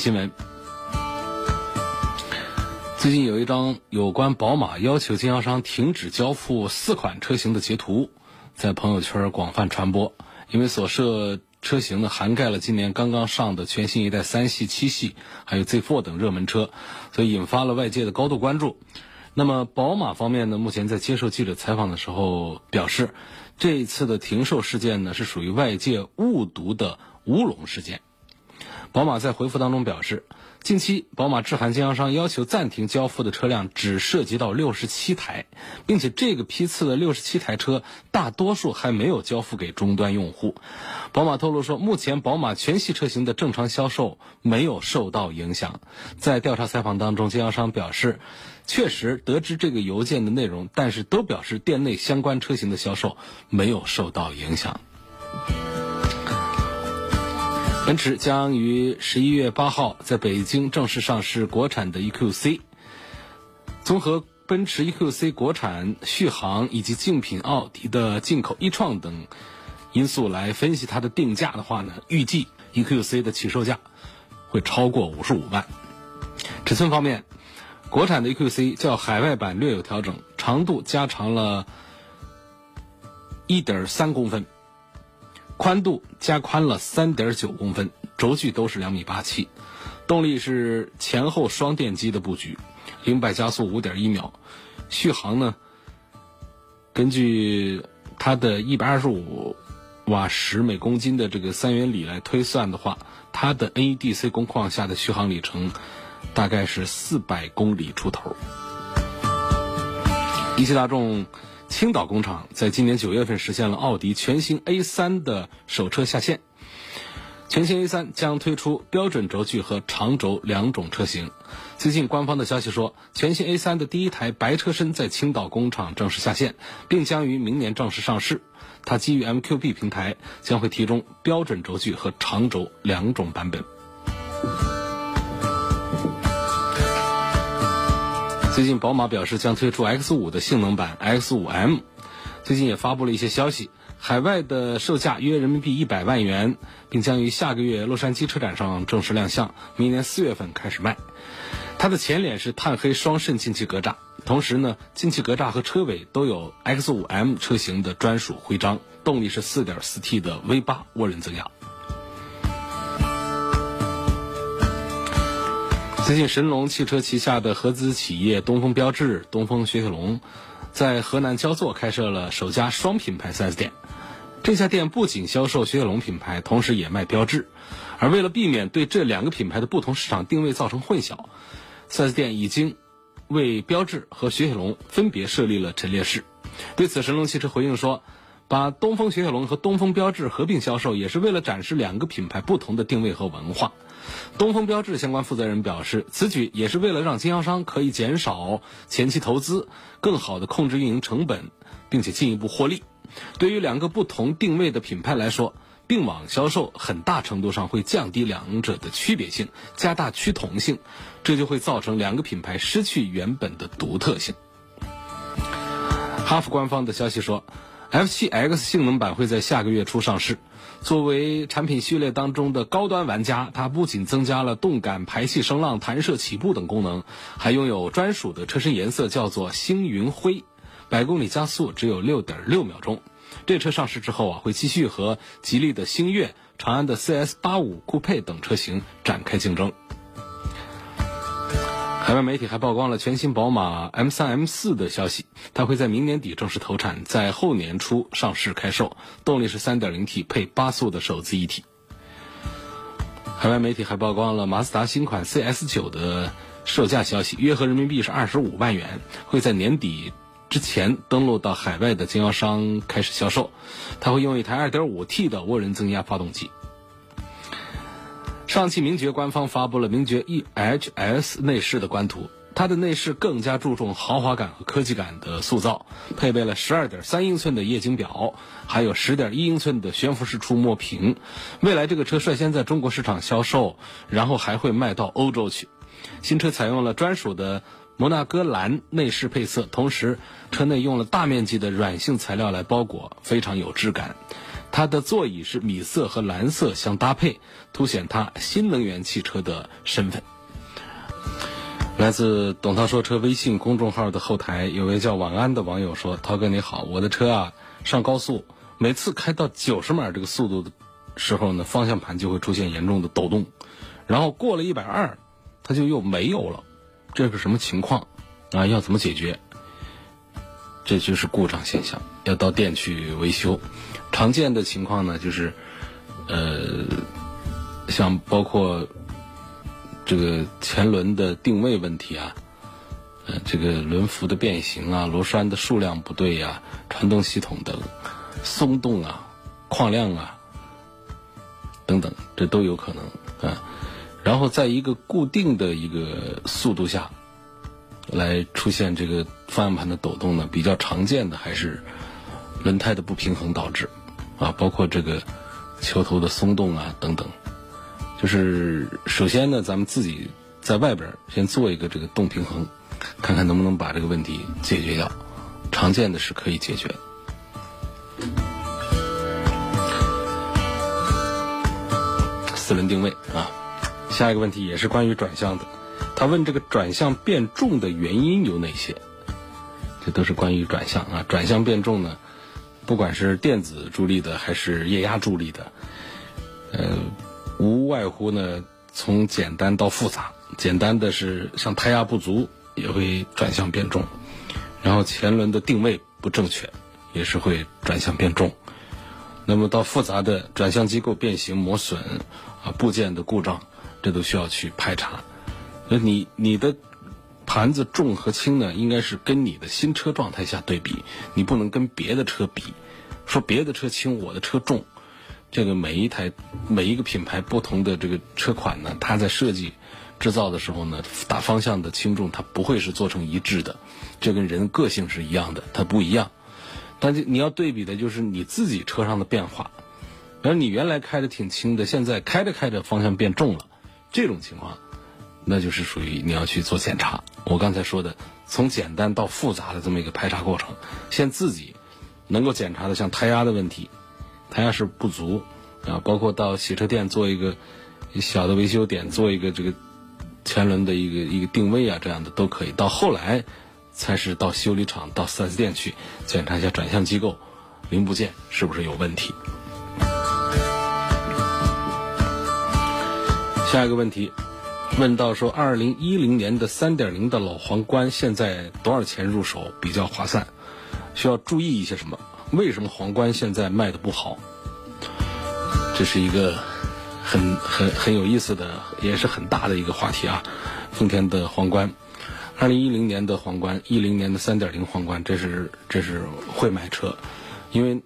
新闻，最近有一张有关宝马要求经销商停止交付四款车型的截图，在朋友圈广泛传播。因为所涉车型呢，涵盖了今年刚刚上的全新一代三系、七系，还有 Z4 等热门车，所以引发了外界的高度关注。那么，宝马方面呢，目前在接受记者采访的时候表示，这一次的停售事件呢，是属于外界误读的乌龙事件。宝马在回复当中表示，近期宝马致函经销商要求暂停交付的车辆只涉及到六十七台，并且这个批次的六十七台车大多数还没有交付给终端用户。宝马透露说，目前宝马全系车型的正常销售没有受到影响。在调查采访当中，经销商表示，确实得知这个邮件的内容，但是都表示店内相关车型的销售没有受到影响。奔驰将于十一月八号在北京正式上市国产的 EQC。综合奔驰 EQC 国产续航以及竞品奥迪的进口一创等因素来分析它的定价的话呢，预计 EQC 的起售价会超过五十五万。尺寸方面，国产的 EQC 较海外版略有调整，长度加长了一点三公分。宽度加宽了三点九公分，轴距都是两米八七，动力是前后双电机的布局，零百加速五点一秒，续航呢，根据它的一百二十五瓦时每公斤的这个三元锂来推算的话，它的 NEDC 工况下的续航里程大概是四百公里出头。一汽大众。青岛工厂在今年九月份实现了奥迪全新 A3 的首车下线。全新 A3 将推出标准轴距和长轴两种车型。最近官方的消息说，全新 A3 的第一台白车身在青岛工厂正式下线，并将于明年正式上市。它基于 MQB 平台，将会提供标准轴距和长轴两种版本。最近，宝马表示将推出 X 五的性能版 X 五 M。最近也发布了一些消息，海外的售价约人民币一百万元，并将于下个月洛杉矶车展上正式亮相，明年四月份开始卖。它的前脸是碳黑双肾进气格栅，同时呢，进气格栅和车尾都有 X 五 M 车型的专属徽章。动力是四点四 T 的 V 八涡轮增压。最近，神龙汽车旗下的合资企业东风标致、东风雪铁龙，在河南焦作开设了首家双品牌 4S 店。这家店不仅销售雪铁龙品牌，同时也卖标致。而为了避免对这两个品牌的不同市场定位造成混淆，4S 店已经为标致和雪铁龙分别设立了陈列室。对此，神龙汽车回应说。把东风雪铁龙和东风标致合并销售，也是为了展示两个品牌不同的定位和文化。东风标致相关负责人表示，此举也是为了让经销商可以减少前期投资，更好的控制运营成本，并且进一步获利。对于两个不同定位的品牌来说，并网销售很大程度上会降低两者的区别性，加大趋同性，这就会造成两个品牌失去原本的独特性。哈弗官方的消息说。F7X 性能版会在下个月初上市。作为产品序列当中的高端玩家，它不仅增加了动感排气声浪、弹射起步等功能，还拥有专属的车身颜色，叫做星云灰。百公里加速只有六点六秒钟。这车上市之后啊，会继续和吉利的星越、长安的 CS85 酷配等车型展开竞争。海外媒体还曝光了全新宝马 M3、M4 的消息，它会在明年底正式投产，在后年初上市开售，动力是 3.0T 配八速的手自一体。海外媒体还曝光了马自达新款 CS9 的售价消息，约合人民币是二十五万元，会在年底之前登陆到海外的经销商开始销售。它会用一台 2.5T 的涡轮增压发动机。上汽名爵官方发布了名爵 EHS 内饰的官图，它的内饰更加注重豪华感和科技感的塑造，配备了12.3英寸的液晶表，还有10.1英寸的悬浮式触摸屏。未来这个车率先在中国市场销售，然后还会卖到欧洲去。新车采用了专属的摩纳哥蓝内饰配色，同时车内用了大面积的软性材料来包裹，非常有质感。它的座椅是米色和蓝色相搭配，凸显它新能源汽车的身份。来自董涛说车微信公众号的后台，有位叫晚安的网友说：“涛哥你好，我的车啊上高速，每次开到九十码这个速度的时候呢，方向盘就会出现严重的抖动，然后过了一百二，它就又没有了，这是什么情况？啊，要怎么解决？这就是故障现象，要到店去维修。”常见的情况呢，就是，呃，像包括这个前轮的定位问题啊，呃，这个轮辐的变形啊，螺栓的数量不对呀，传动系统的松动啊、矿量啊等等，这都有可能啊。然后在一个固定的一个速度下来出现这个方向盘的抖动呢，比较常见的还是轮胎的不平衡导致。啊，包括这个球头的松动啊等等，就是首先呢，咱们自己在外边先做一个这个动平衡，看看能不能把这个问题解决掉。常见的是可以解决。四轮定位啊，下一个问题也是关于转向的，他问这个转向变重的原因有哪些？这都是关于转向啊，转向变重呢？不管是电子助力的还是液压助力的，呃，无外乎呢从简单到复杂。简单的是像胎压不足也会转向变重，然后前轮的定位不正确也是会转向变重。那么到复杂的转向机构变形磨损啊部件的故障，这都需要去排查。那你你的。盘子重和轻呢，应该是跟你的新车状态下对比，你不能跟别的车比。说别的车轻，我的车重，这个每一台每一个品牌不同的这个车款呢，它在设计制造的时候呢，大方向的轻重它不会是做成一致的，这跟人个性是一样的，它不一样。但是你要对比的就是你自己车上的变化，而你原来开的挺轻的，现在开着开着方向变重了，这种情况。那就是属于你要去做检查。我刚才说的，从简单到复杂的这么一个排查过程，先自己能够检查的，像胎压的问题，胎压是不足啊，包括到洗车店做一个小的维修点，做一个这个前轮的一个一个定位啊，这样的都可以。到后来才是到修理厂、到 4S 店去检查一下转向机构零部件是不是有问题。下一个问题。问到说，二零一零年的三点零的老皇冠现在多少钱入手比较划算？需要注意一些什么？为什么皇冠现在卖的不好？这是一个很很很有意思的，也是很大的一个话题啊。丰田的皇冠，二零一零年的皇冠，一零年的三点零皇冠，这是这是会买车，因为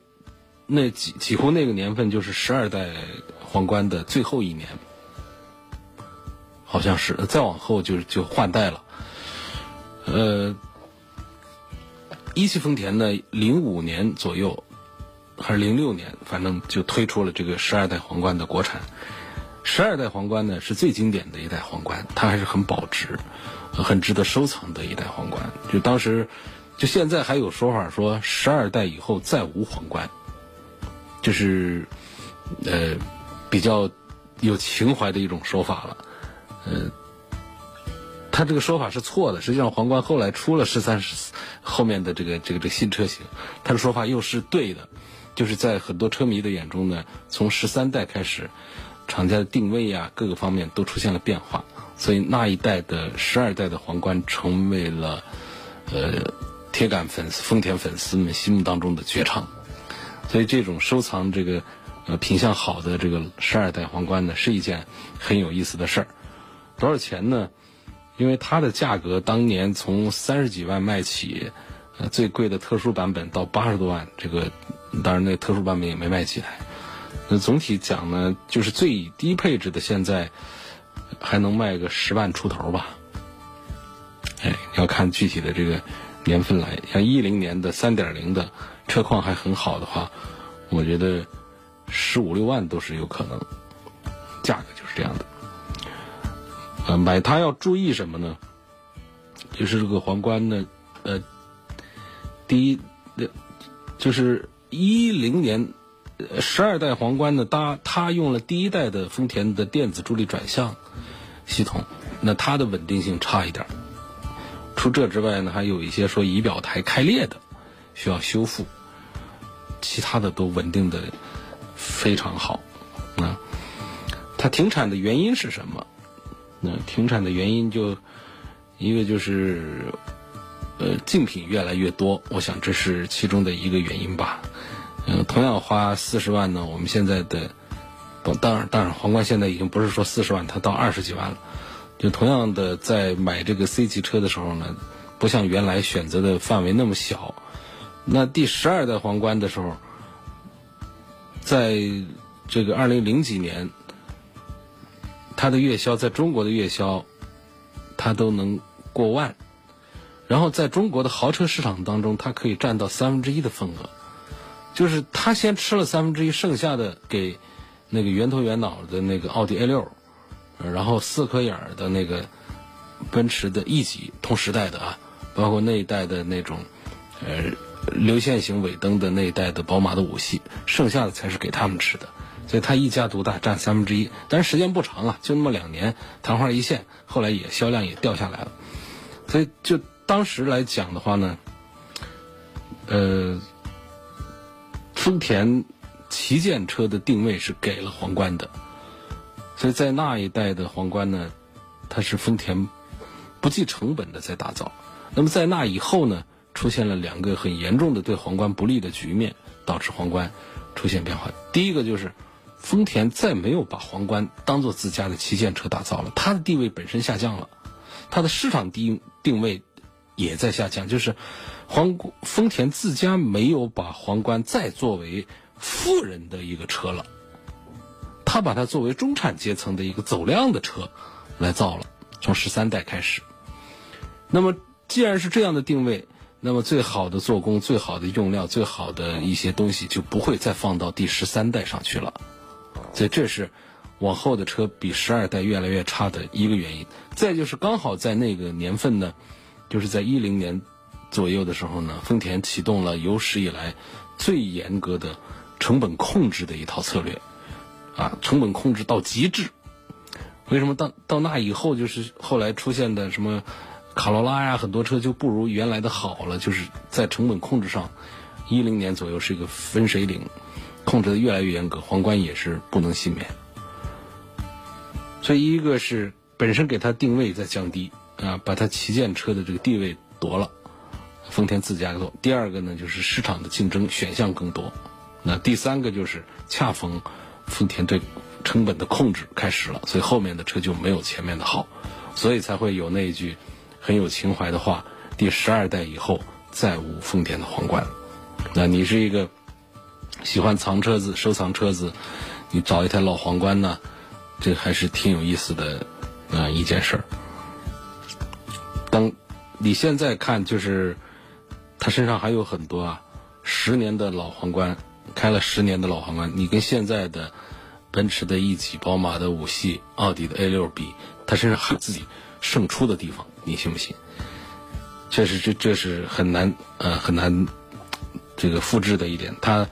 那几几乎那个年份就是十二代皇冠的最后一年。好像是，再往后就就换代了。呃，一汽丰田呢，零五年左右还是零六年，反正就推出了这个十二代皇冠的国产。十二代皇冠呢是最经典的一代皇冠，它还是很保值、很值得收藏的一代皇冠。就当时，就现在还有说法说十二代以后再无皇冠，就是呃比较有情怀的一种说法了。呃，他这个说法是错的。实际上，皇冠后来出了十三十后面的这个这个这新车型，他的说法又是对的。就是在很多车迷的眼中呢，从十三代开始，厂家的定位呀各个方面都出现了变化，所以那一代的十二代的皇冠成为了呃铁杆粉丝丰田粉丝们心目当中的绝唱。所以这种收藏这个呃品相好的这个十二代皇冠呢，是一件很有意思的事儿。多少钱呢？因为它的价格当年从三十几万卖起，呃，最贵的特殊版本到八十多万，这个当然那特殊版本也没卖几台。那总体讲呢，就是最低配置的现在还能卖个十万出头吧。哎，要看具体的这个年份来，像一零年的三点零的车况还很好的话，我觉得十五六万都是有可能，价格就是这样的。呃，买它要注意什么呢？就是这个皇冠呢，呃，第一，就是一零年十二代皇冠呢，搭它用了第一代的丰田的电子助力转向系统，那它的稳定性差一点。除这之外呢，还有一些说仪表台开裂的，需要修复。其他的都稳定的非常好。啊，它停产的原因是什么？停产的原因就一个就是，呃，竞品越来越多，我想这是其中的一个原因吧。嗯，同样花四十万呢，我们现在的，当然当然，皇冠现在已经不是说四十万，它到二十几万了。就同样的，在买这个 C 级车的时候呢，不像原来选择的范围那么小。那第十二代皇冠的时候，在这个二零零几年，它的月销在中国的月销，它都能过万。然后在中国的豪车市场当中，它可以占到三分之一的份额。就是它先吃了三分之一，剩下的给那个圆头圆脑的那个奥迪 A 六。然后四颗眼儿的那个奔驰的 E 级同时代的啊，包括那一代的那种呃流线型尾灯的那一代的宝马的五系，剩下的才是给他们吃的，所以它一家独大占三分之一，但是时间不长啊，就那么两年，昙花一现，后来也销量也掉下来了，所以就当时来讲的话呢，呃，丰田旗舰车的定位是给了皇冠的。所以在那一代的皇冠呢，它是丰田不计成本的在打造。那么在那以后呢，出现了两个很严重的对皇冠不利的局面，导致皇冠出现变化。第一个就是丰田再没有把皇冠当做自家的旗舰车打造了，它的地位本身下降了，它的市场定定位也在下降。就是皇丰田自家没有把皇冠再作为富人的一个车了。他把它作为中产阶层的一个走量的车来造了，从十三代开始。那么既然是这样的定位，那么最好的做工、最好的用料、最好的一些东西就不会再放到第十三代上去了。所以这是往后的车比十二代越来越差的一个原因。再就是刚好在那个年份呢，就是在一零年左右的时候呢，丰田启动了有史以来最严格的成本控制的一套策略。啊，成本控制到极致。为什么到到那以后，就是后来出现的什么卡罗拉呀，很多车就不如原来的好了。就是在成本控制上，一零年左右是一个分水岭，控制的越来越严格，皇冠也是不能幸免。所以一个是本身给它定位在降低啊，把它旗舰车的这个地位夺了，丰田自家做。第二个呢，就是市场的竞争选项更多。那第三个就是恰逢。丰田对成本的控制开始了，所以后面的车就没有前面的好，所以才会有那一句很有情怀的话：第十二代以后再无丰田的皇冠。那你是一个喜欢藏车子、收藏车子，你找一台老皇冠呢，这还是挺有意思的啊一件事儿。当你现在看，就是他身上还有很多啊十年的老皇冠。开了十年的老皇冠，你跟现在的奔驰的 E 级、宝马的五系、奥迪的 A 六比，他身上还有自己胜出的地方，你信不信？确实，这这是很难呃很难这个复制的一点。他，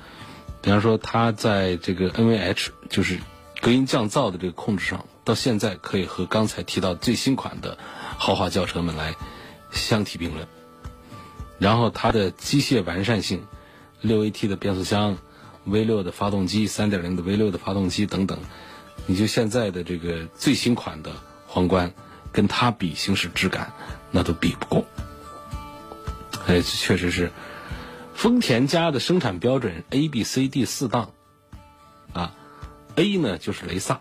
比方说，它在这个 NVH 就是隔音降噪的这个控制上，到现在可以和刚才提到最新款的豪华轿车们来相提并论。然后它的机械完善性，六 AT 的变速箱。V 六的发动机，三点零的 V 六的发动机等等，你就现在的这个最新款的皇冠，跟它比行驶质感，那都比不过。哎，确实是，丰田家的生产标准 A B C D 四档，啊，A 呢就是雷萨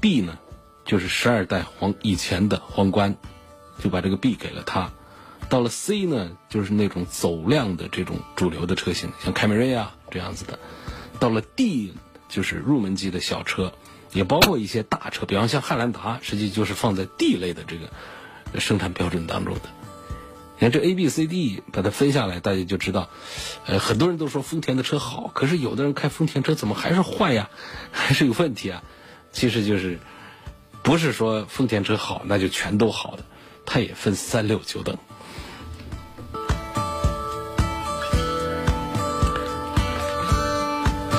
，B 呢就是十二代皇以前的皇冠，就把这个 B 给了他。到了 C 呢，就是那种走量的这种主流的车型，像凯美瑞啊这样子的。到了 D 就是入门级的小车，也包括一些大车，比方像汉兰达，实际就是放在 D 类的这个生产标准当中的。你看这 A、B、C、D 把它分下来，大家就知道，呃，很多人都说丰田的车好，可是有的人开丰田车怎么还是坏呀，还是有问题啊？其实就是不是说丰田车好那就全都好的，它也分三六九等。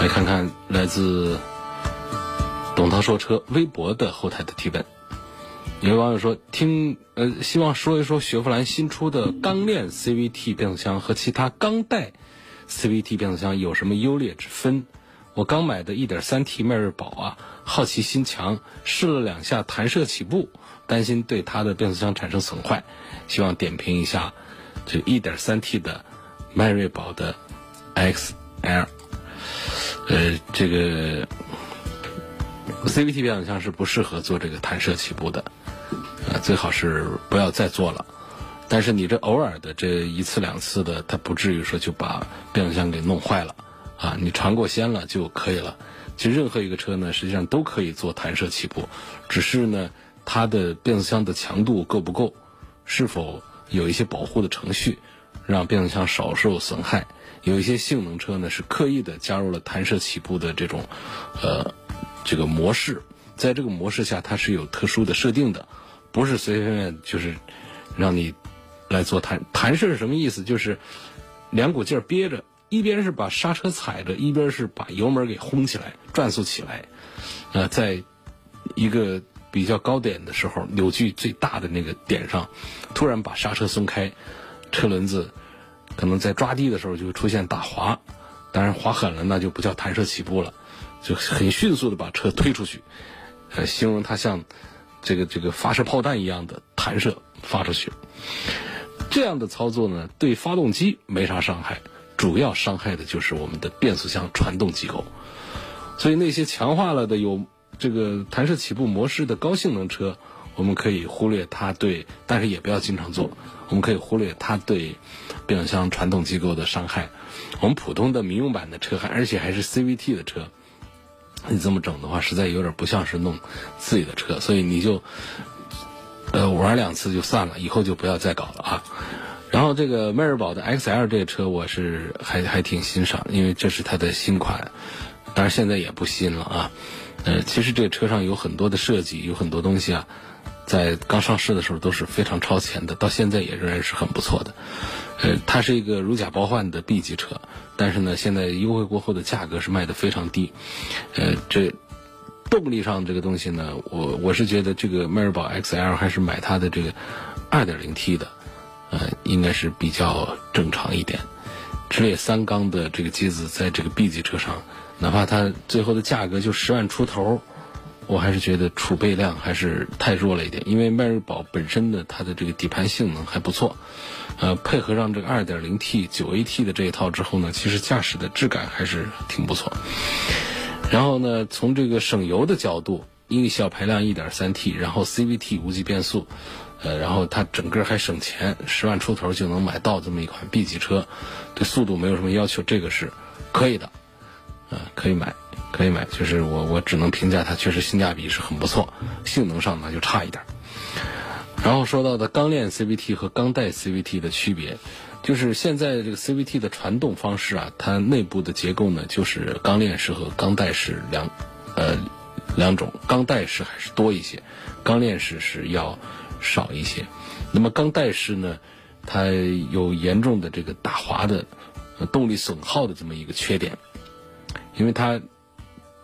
来看看来自董涛说车微博的后台的提问。有网友说：“听呃，希望说一说雪佛兰新出的钢链 CVT 变速箱和其他钢带 CVT 变速箱有什么优劣之分？我刚买的 1.3T 迈锐宝啊，好奇心强，试了两下弹射起步，担心对它的变速箱产生损坏，希望点评一下这 1.3T 的迈锐宝的 XL。”呃，这个 CVT 变速箱是不适合做这个弹射起步的，呃，最好是不要再做了。但是你这偶尔的这一次两次的，它不至于说就把变速箱给弄坏了啊。你尝过鲜了就可以了。其实任何一个车呢，实际上都可以做弹射起步，只是呢，它的变速箱的强度够不够，是否有一些保护的程序，让变速箱少受损害。有一些性能车呢是刻意的加入了弹射起步的这种，呃，这个模式，在这个模式下它是有特殊的设定的，不是随随便便就是让你来做弹弹射是什么意思？就是两股劲儿憋着，一边是把刹车踩着，一边是把油门给轰起来，转速起来，呃，在一个比较高点的时候，扭矩最大的那个点上，突然把刹车松开，车轮子。可能在抓地的时候就会出现打滑，当然滑狠了那就不叫弹射起步了，就很迅速的把车推出去，呃，形容它像这个这个发射炮弹一样的弹射发出去。这样的操作呢，对发动机没啥伤害，主要伤害的就是我们的变速箱传动机构。所以那些强化了的有这个弹射起步模式的高性能车，我们可以忽略它对，但是也不要经常做。我们可以忽略它对变速箱传动机构的伤害。我们普通的民用版的车，还而且还是 CVT 的车，你这么整的话，实在有点不像是弄自己的车。所以你就呃玩两次就算了，以后就不要再搞了啊。然后这个迈锐宝的 XL 这个车，我是还还挺欣赏，因为这是它的新款，当然现在也不新了啊。呃，其实这个车上有很多的设计，有很多东西啊。在刚上市的时候都是非常超前的，到现在也仍然是很不错的。呃，它是一个如假包换的 B 级车，但是呢，现在优惠过后的价格是卖的非常低。呃，这动力上这个东西呢，我我是觉得这个迈锐宝 XL 还是买它的这个 2.0T 的，呃，应该是比较正常一点。直列三缸的这个机子在这个 B 级车上，哪怕它最后的价格就十万出头。我还是觉得储备量还是太弱了一点，因为迈锐宝本身的它的这个底盘性能还不错，呃，配合上这个 2.0T 9AT 的这一套之后呢，其实驾驶的质感还是挺不错。然后呢，从这个省油的角度，因为小排量 1.3T，然后 CVT 无级变速，呃，然后它整个还省钱，十万出头就能买到这么一款 B 级车，对速度没有什么要求，这个是可以的，啊，可以买。可以买，就是我我只能评价它确实性价比是很不错，性能上呢就差一点。然后说到的钢链 CVT 和钢带 CVT 的区别，就是现在这个 CVT 的传动方式啊，它内部的结构呢就是钢链式和钢带式两呃两种，钢带式还是多一些，钢链式是要少一些。那么钢带式呢，它有严重的这个打滑的动力损耗的这么一个缺点，因为它。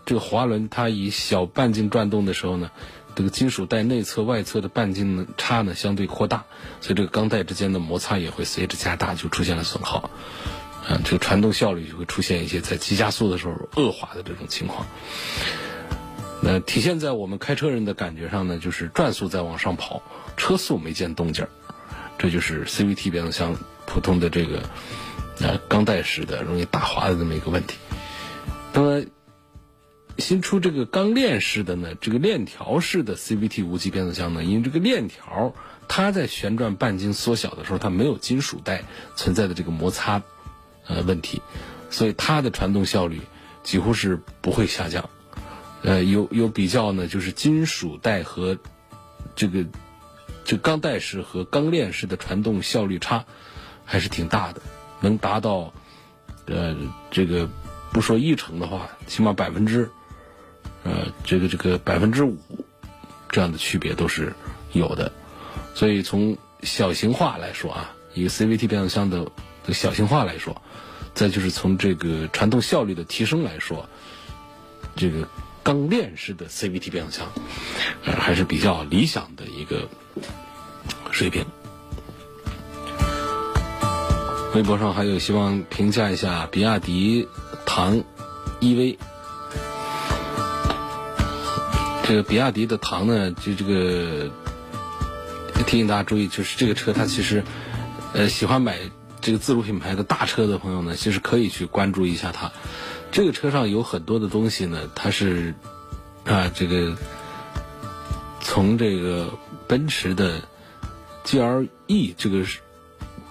这个滑轮它以小半径转动的时候呢，这个金属带内侧、外侧的半径差呢相对扩大，所以这个钢带之间的摩擦也会随之加大就出现了损耗，啊，这个传动效率就会出现一些在急加速的时候恶滑的这种情况。那体现在我们开车人的感觉上呢，就是转速在往上跑，车速没见动静儿，这就是 CVT 变速箱普通的这个呃钢带式的容易打滑的这么一个问题。那么。新出这个钢链式的呢，这个链条式的 CVT 无级变速箱呢，因为这个链条它在旋转半径缩小的时候，它没有金属带存在的这个摩擦呃问题，所以它的传动效率几乎是不会下降。呃，有有比较呢，就是金属带和这个这钢带式和钢链式的传动效率差还是挺大的，能达到呃这个不说一成的话，起码百分之呃这个这个百分之五这样的区别都是有的。所以从小型化来说啊，一个 CVT 变速箱的小型化来说，再就是从这个传动效率的提升来说，这个。钢链式的 CVT 变速箱，呃，还是比较理想的一个水平。微博上还有希望评价一下比亚迪唐 EV。这个比亚迪的唐呢，就这个提醒大家注意，就是这个车它其实，呃，喜欢买这个自主品牌的大车的朋友呢，其实可以去关注一下它。这个车上有很多的东西呢，它是啊，这个从这个奔驰的 GLE 这个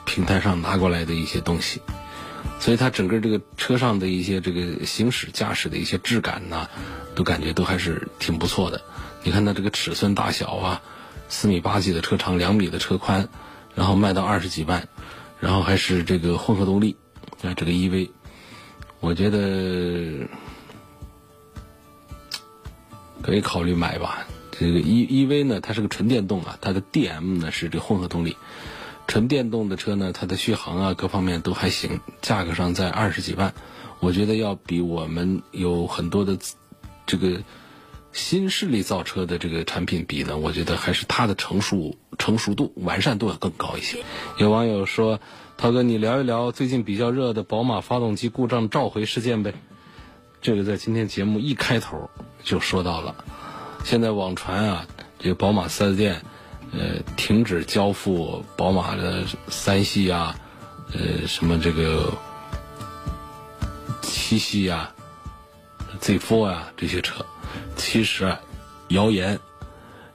平台上拿过来的一些东西，所以它整个这个车上的一些这个行驶驾驶的一些质感呢，都感觉都还是挺不错的。你看它这个尺寸大小啊，四米八几的车长，两米的车宽，然后卖到二十几万，然后还是这个混合动力啊，这个 EV。我觉得可以考虑买吧。这个 E E V 呢，它是个纯电动啊，它的 D M 呢是这混合动力。纯电动的车呢，它的续航啊各方面都还行，价格上在二十几万，我觉得要比我们有很多的这个新势力造车的这个产品比呢，我觉得还是它的成熟成熟度、完善度要更高一些。有网友说。涛哥，你聊一聊最近比较热的宝马发动机故障召回事件呗？这个在今天节目一开头就说到了。现在网传啊，这个宝马四 S 店呃停止交付宝马的三系啊，呃什么这个七系啊、Z4 啊这些车，其实啊谣言，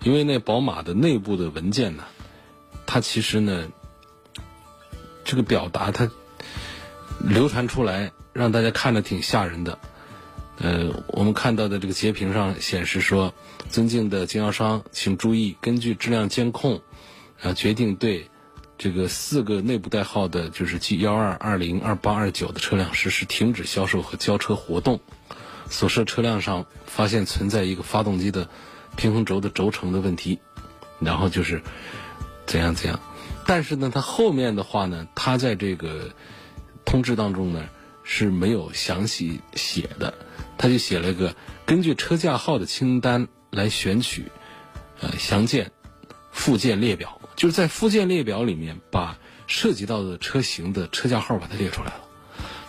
因为那宝马的内部的文件呢，它其实呢。这个表达它流传出来，让大家看着挺吓人的。呃，我们看到的这个截屏上显示说：“尊敬的经销商，请注意，根据质量监控，啊，决定对这个四个内部代号的，就是 G 幺二二零二八二九的车辆实施停止销售和交车活动。所涉车辆上发现存在一个发动机的平衡轴的轴承的问题，然后就是怎样怎样。”但是呢，它后面的话呢，它在这个通知当中呢是没有详细写的，他就写了个根据车架号的清单来选取，呃，详见附件列表，就是在附件列表里面把涉及到的车型的车架号把它列出来了。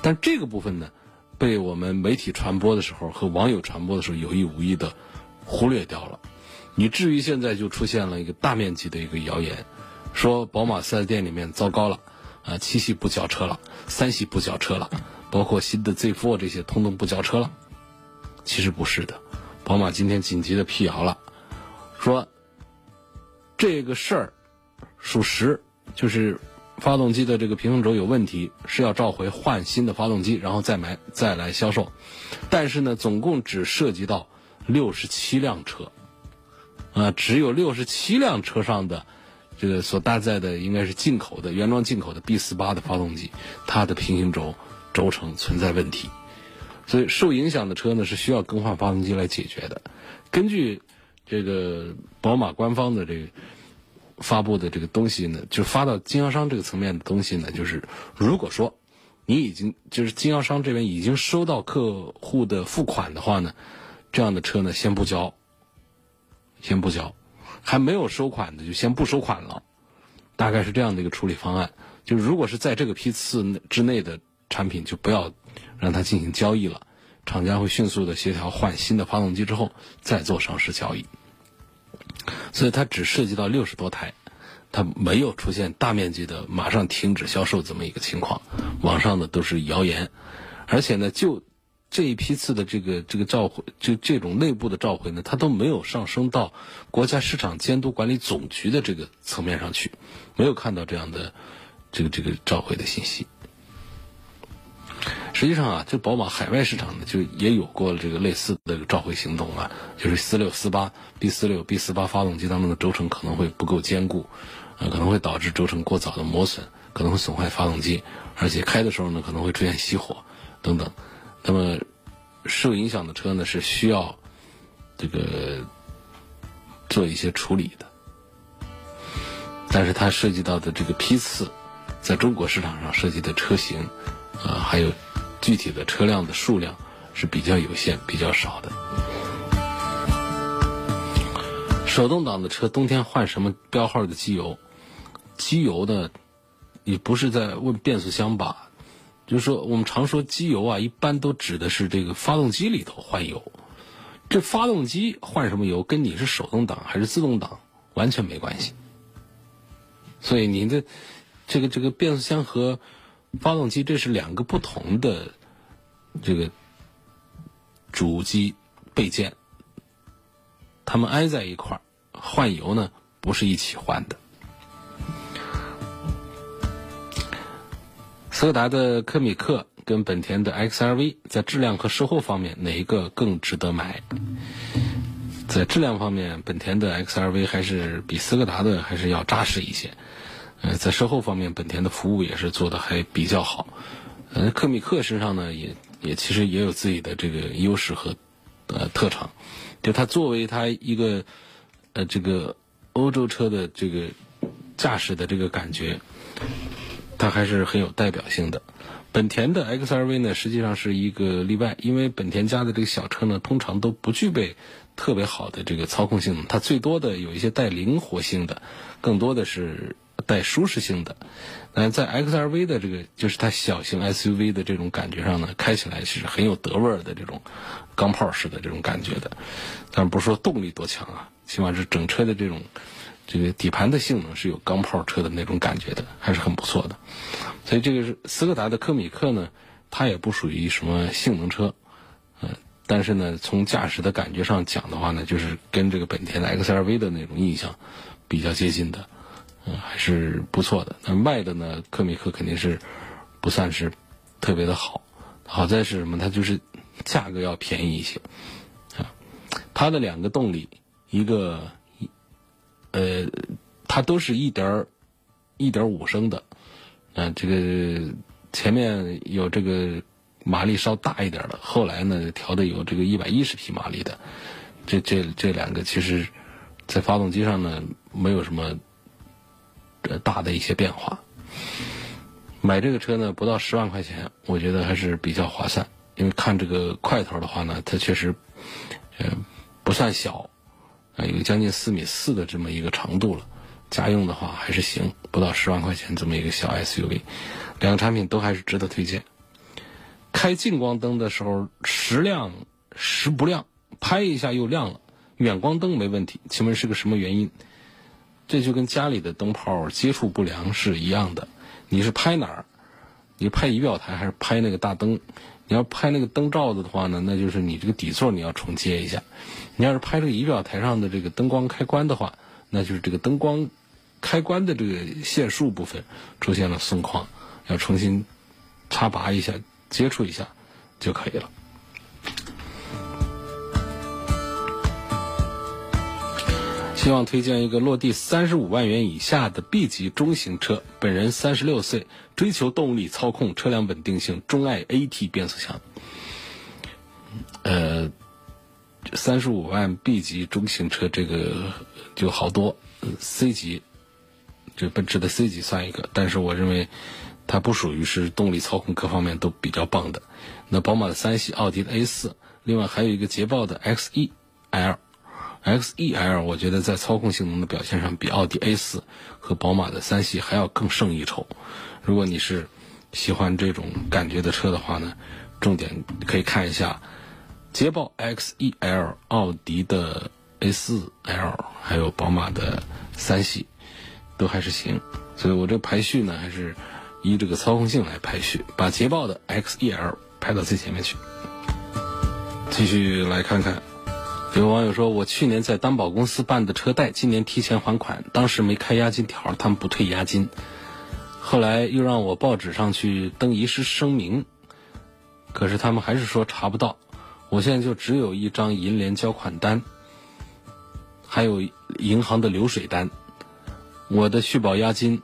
但这个部分呢，被我们媒体传播的时候和网友传播的时候有意无意的忽略掉了，以至于现在就出现了一个大面积的一个谣言。说宝马四 S 店里面糟糕了，啊，七系不交车了，三系不交车了，包括新的 Z4 这些通通不交车了。其实不是的，宝马今天紧急的辟谣了，说这个事儿属实，就是发动机的这个平衡轴有问题，是要召回换新的发动机，然后再买再来销售。但是呢，总共只涉及到六十七辆车，啊，只有六十七辆车上的。这个所搭载的应该是进口的原装进口的 B 四八的发动机，它的平行轴轴承存在问题，所以受影响的车呢是需要更换发动机来解决的。根据这个宝马官方的这个发布的这个东西呢，就发到经销商这个层面的东西呢，就是如果说你已经就是经销商这边已经收到客户的付款的话呢，这样的车呢先不交，先不交。还没有收款的就先不收款了，大概是这样的一个处理方案。就如果是在这个批次之内的产品，就不要让它进行交易了。厂家会迅速的协调换新的发动机之后再做上市交易。所以它只涉及到六十多台，它没有出现大面积的马上停止销售这么一个情况。网上的都是谣言，而且呢就。这一批次的这个这个召回，就这种内部的召回呢，它都没有上升到国家市场监督管理总局的这个层面上去，没有看到这样的这个这个召回的信息。实际上啊，这宝马海外市场呢，就也有过这个类似的召回行动啊，就是四六四八 B 四六 B 四八发动机当中的轴承可能会不够坚固，呃，可能会导致轴承过早的磨损，可能会损坏发动机，而且开的时候呢，可能会出现熄火等等。那么受影响的车呢，是需要这个做一些处理的，但是它涉及到的这个批次，在中国市场上涉及的车型，啊，还有具体的车辆的数量是比较有限、比较少的。手动挡的车冬天换什么标号的机油？机油呢，你不是在问变速箱吧？就是说，我们常说机油啊，一般都指的是这个发动机里头换油。这发动机换什么油，跟你是手动挡还是自动挡完全没关系。所以你的这个这个变速箱和发动机，这是两个不同的这个主机备件，它们挨在一块儿，换油呢不是一起换的。斯柯达的科米克跟本田的 XRV 在质量和售后方面哪一个更值得买？在质量方面，本田的 XRV 还是比斯柯达的还是要扎实一些。呃，在售后方面，本田的服务也是做的还比较好。呃，科米克身上呢，也也其实也有自己的这个优势和呃特长。就它作为它一个呃这个欧洲车的这个驾驶的这个感觉。它还是很有代表性的。本田的 XRV 呢，实际上是一个例外，因为本田家的这个小车呢，通常都不具备特别好的这个操控性能，它最多的有一些带灵活性的，更多的是带舒适性的。那在 XRV 的这个就是它小型 SUV 的这种感觉上呢，开起来是很有德味儿的这种钢炮式的这种感觉的。但不是说动力多强啊，起码是整车的这种。这个底盘的性能是有钢炮车的那种感觉的，还是很不错的。所以这个是斯柯达的科米克呢，它也不属于什么性能车，嗯，但是呢，从驾驶的感觉上讲的话呢，就是跟这个本田的 XRV 的那种印象比较接近的，嗯，还是不错的。那卖的呢，科米克肯定是不算是特别的好，好在是什么？它就是价格要便宜一些啊。它的两个动力，一个。呃，它都是一点儿一点五升的，啊，这个前面有这个马力稍大一点的，后来呢调的有这个一百一十匹马力的，这这这两个其实，在发动机上呢没有什么这大的一些变化。买这个车呢不到十万块钱，我觉得还是比较划算，因为看这个块头的话呢，它确实呃不算小。啊有将近四米四的这么一个长度了，家用的话还是行，不到十万块钱这么一个小 SUV，两个产品都还是值得推荐。开近光灯的时候时亮时不亮，拍一下又亮了；远光灯没问题，请问是个什么原因？这就跟家里的灯泡接触不良是一样的。你是拍哪儿？你拍仪表台还是拍那个大灯？你要拍那个灯罩子的话呢，那就是你这个底座你要重接一下。你要是拍这个仪表台上的这个灯光开关的话，那就是这个灯光开关的这个线束部分出现了松旷，要重新插拔一下、接触一下就可以了。希望推荐一个落地三十五万元以下的 B 级中型车。本人三十六岁，追求动力、操控、车辆稳定性，钟爱 AT 变速箱。呃，三十五万 B 级中型车这个就好多，C 级，这奔驰的 C 级算一个，但是我认为它不属于是动力、操控各方面都比较棒的。那宝马的三系、奥迪的 A 四，另外还有一个捷豹的 X E L。X E L，我觉得在操控性能的表现上，比奥迪 A 四和宝马的三系还要更胜一筹。如果你是喜欢这种感觉的车的话呢，重点可以看一下捷豹 X E L、奥迪的 A 四 L，还有宝马的三系，都还是行。所以我这排序呢，还是依这个操控性来排序，把捷豹的 X E L 排到最前面去。继续来看看。有网友说：“我去年在担保公司办的车贷，今年提前还款，当时没开押金条，他们不退押金。后来又让我报纸上去登遗失声明，可是他们还是说查不到。我现在就只有一张银联交款单，还有银行的流水单，我的续保押金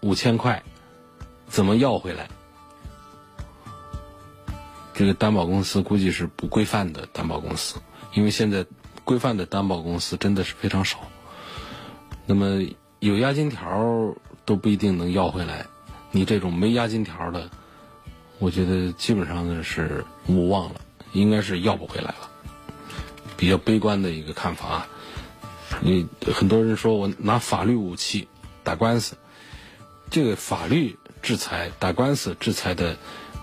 五千块，怎么要回来？这个担保公司估计是不规范的担保公司，因为现在规范的担保公司真的是非常少。那么有押金条都不一定能要回来，你这种没押金条的，我觉得基本上呢是无望了。应该是要不回来了，比较悲观的一个看法啊。你很多人说我拿法律武器打官司，这个法律制裁打官司制裁的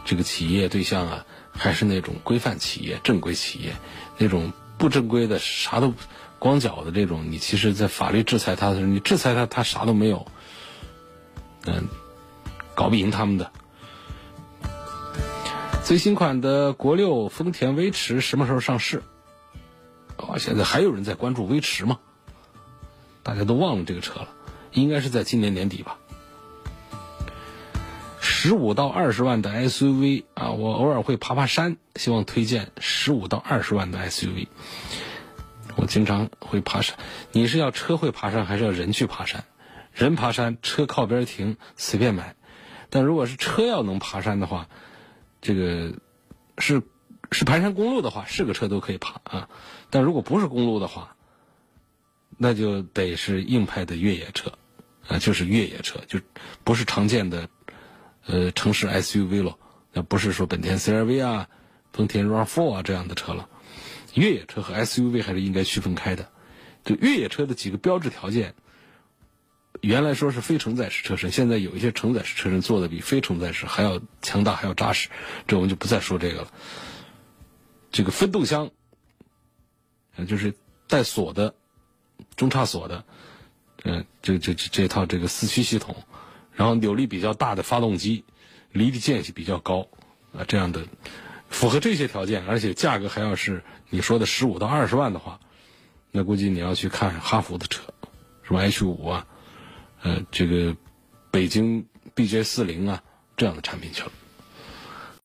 这个企业对象啊，还是那种规范企业、正规企业，那种不正规的啥都光脚的这种，你其实，在法律制裁他的时候，你制裁他，他啥都没有，嗯，搞不赢他们的。最新款的国六丰田威驰什么时候上市？哦，现在还有人在关注威驰吗？大家都忘了这个车了，应该是在今年年底吧。十五到二十万的 SUV 啊，我偶尔会爬爬山，希望推荐十五到二十万的 SUV。我经常会爬山，你是要车会爬山，还是要人去爬山？人爬山，车靠边停，随便买。但如果是车要能爬山的话，这个是是盘山公路的话，是个车都可以爬啊。但如果不是公路的话，那就得是硬派的越野车啊，就是越野车，就不是常见的呃城市 SUV 了。那不是说本田 CR-V 啊、丰田 RAV4 啊这样的车了。越野车和 SUV 还是应该区分开的。就越野车的几个标志条件。原来说是非承载式车身，现在有一些承载式车身做的比非承载式还要强大，还要扎实。这我们就不再说这个了。这个分动箱，就是带锁的、中差锁的，嗯，这这这这套这个四驱系统，然后扭力比较大的发动机，离地间隙比较高啊，这样的符合这些条件，而且价格还要是你说的十五到二十万的话，那估计你要去看哈弗的车，什么 H 五啊。呃，这个北京 BJ 四零啊，这样的产品去了。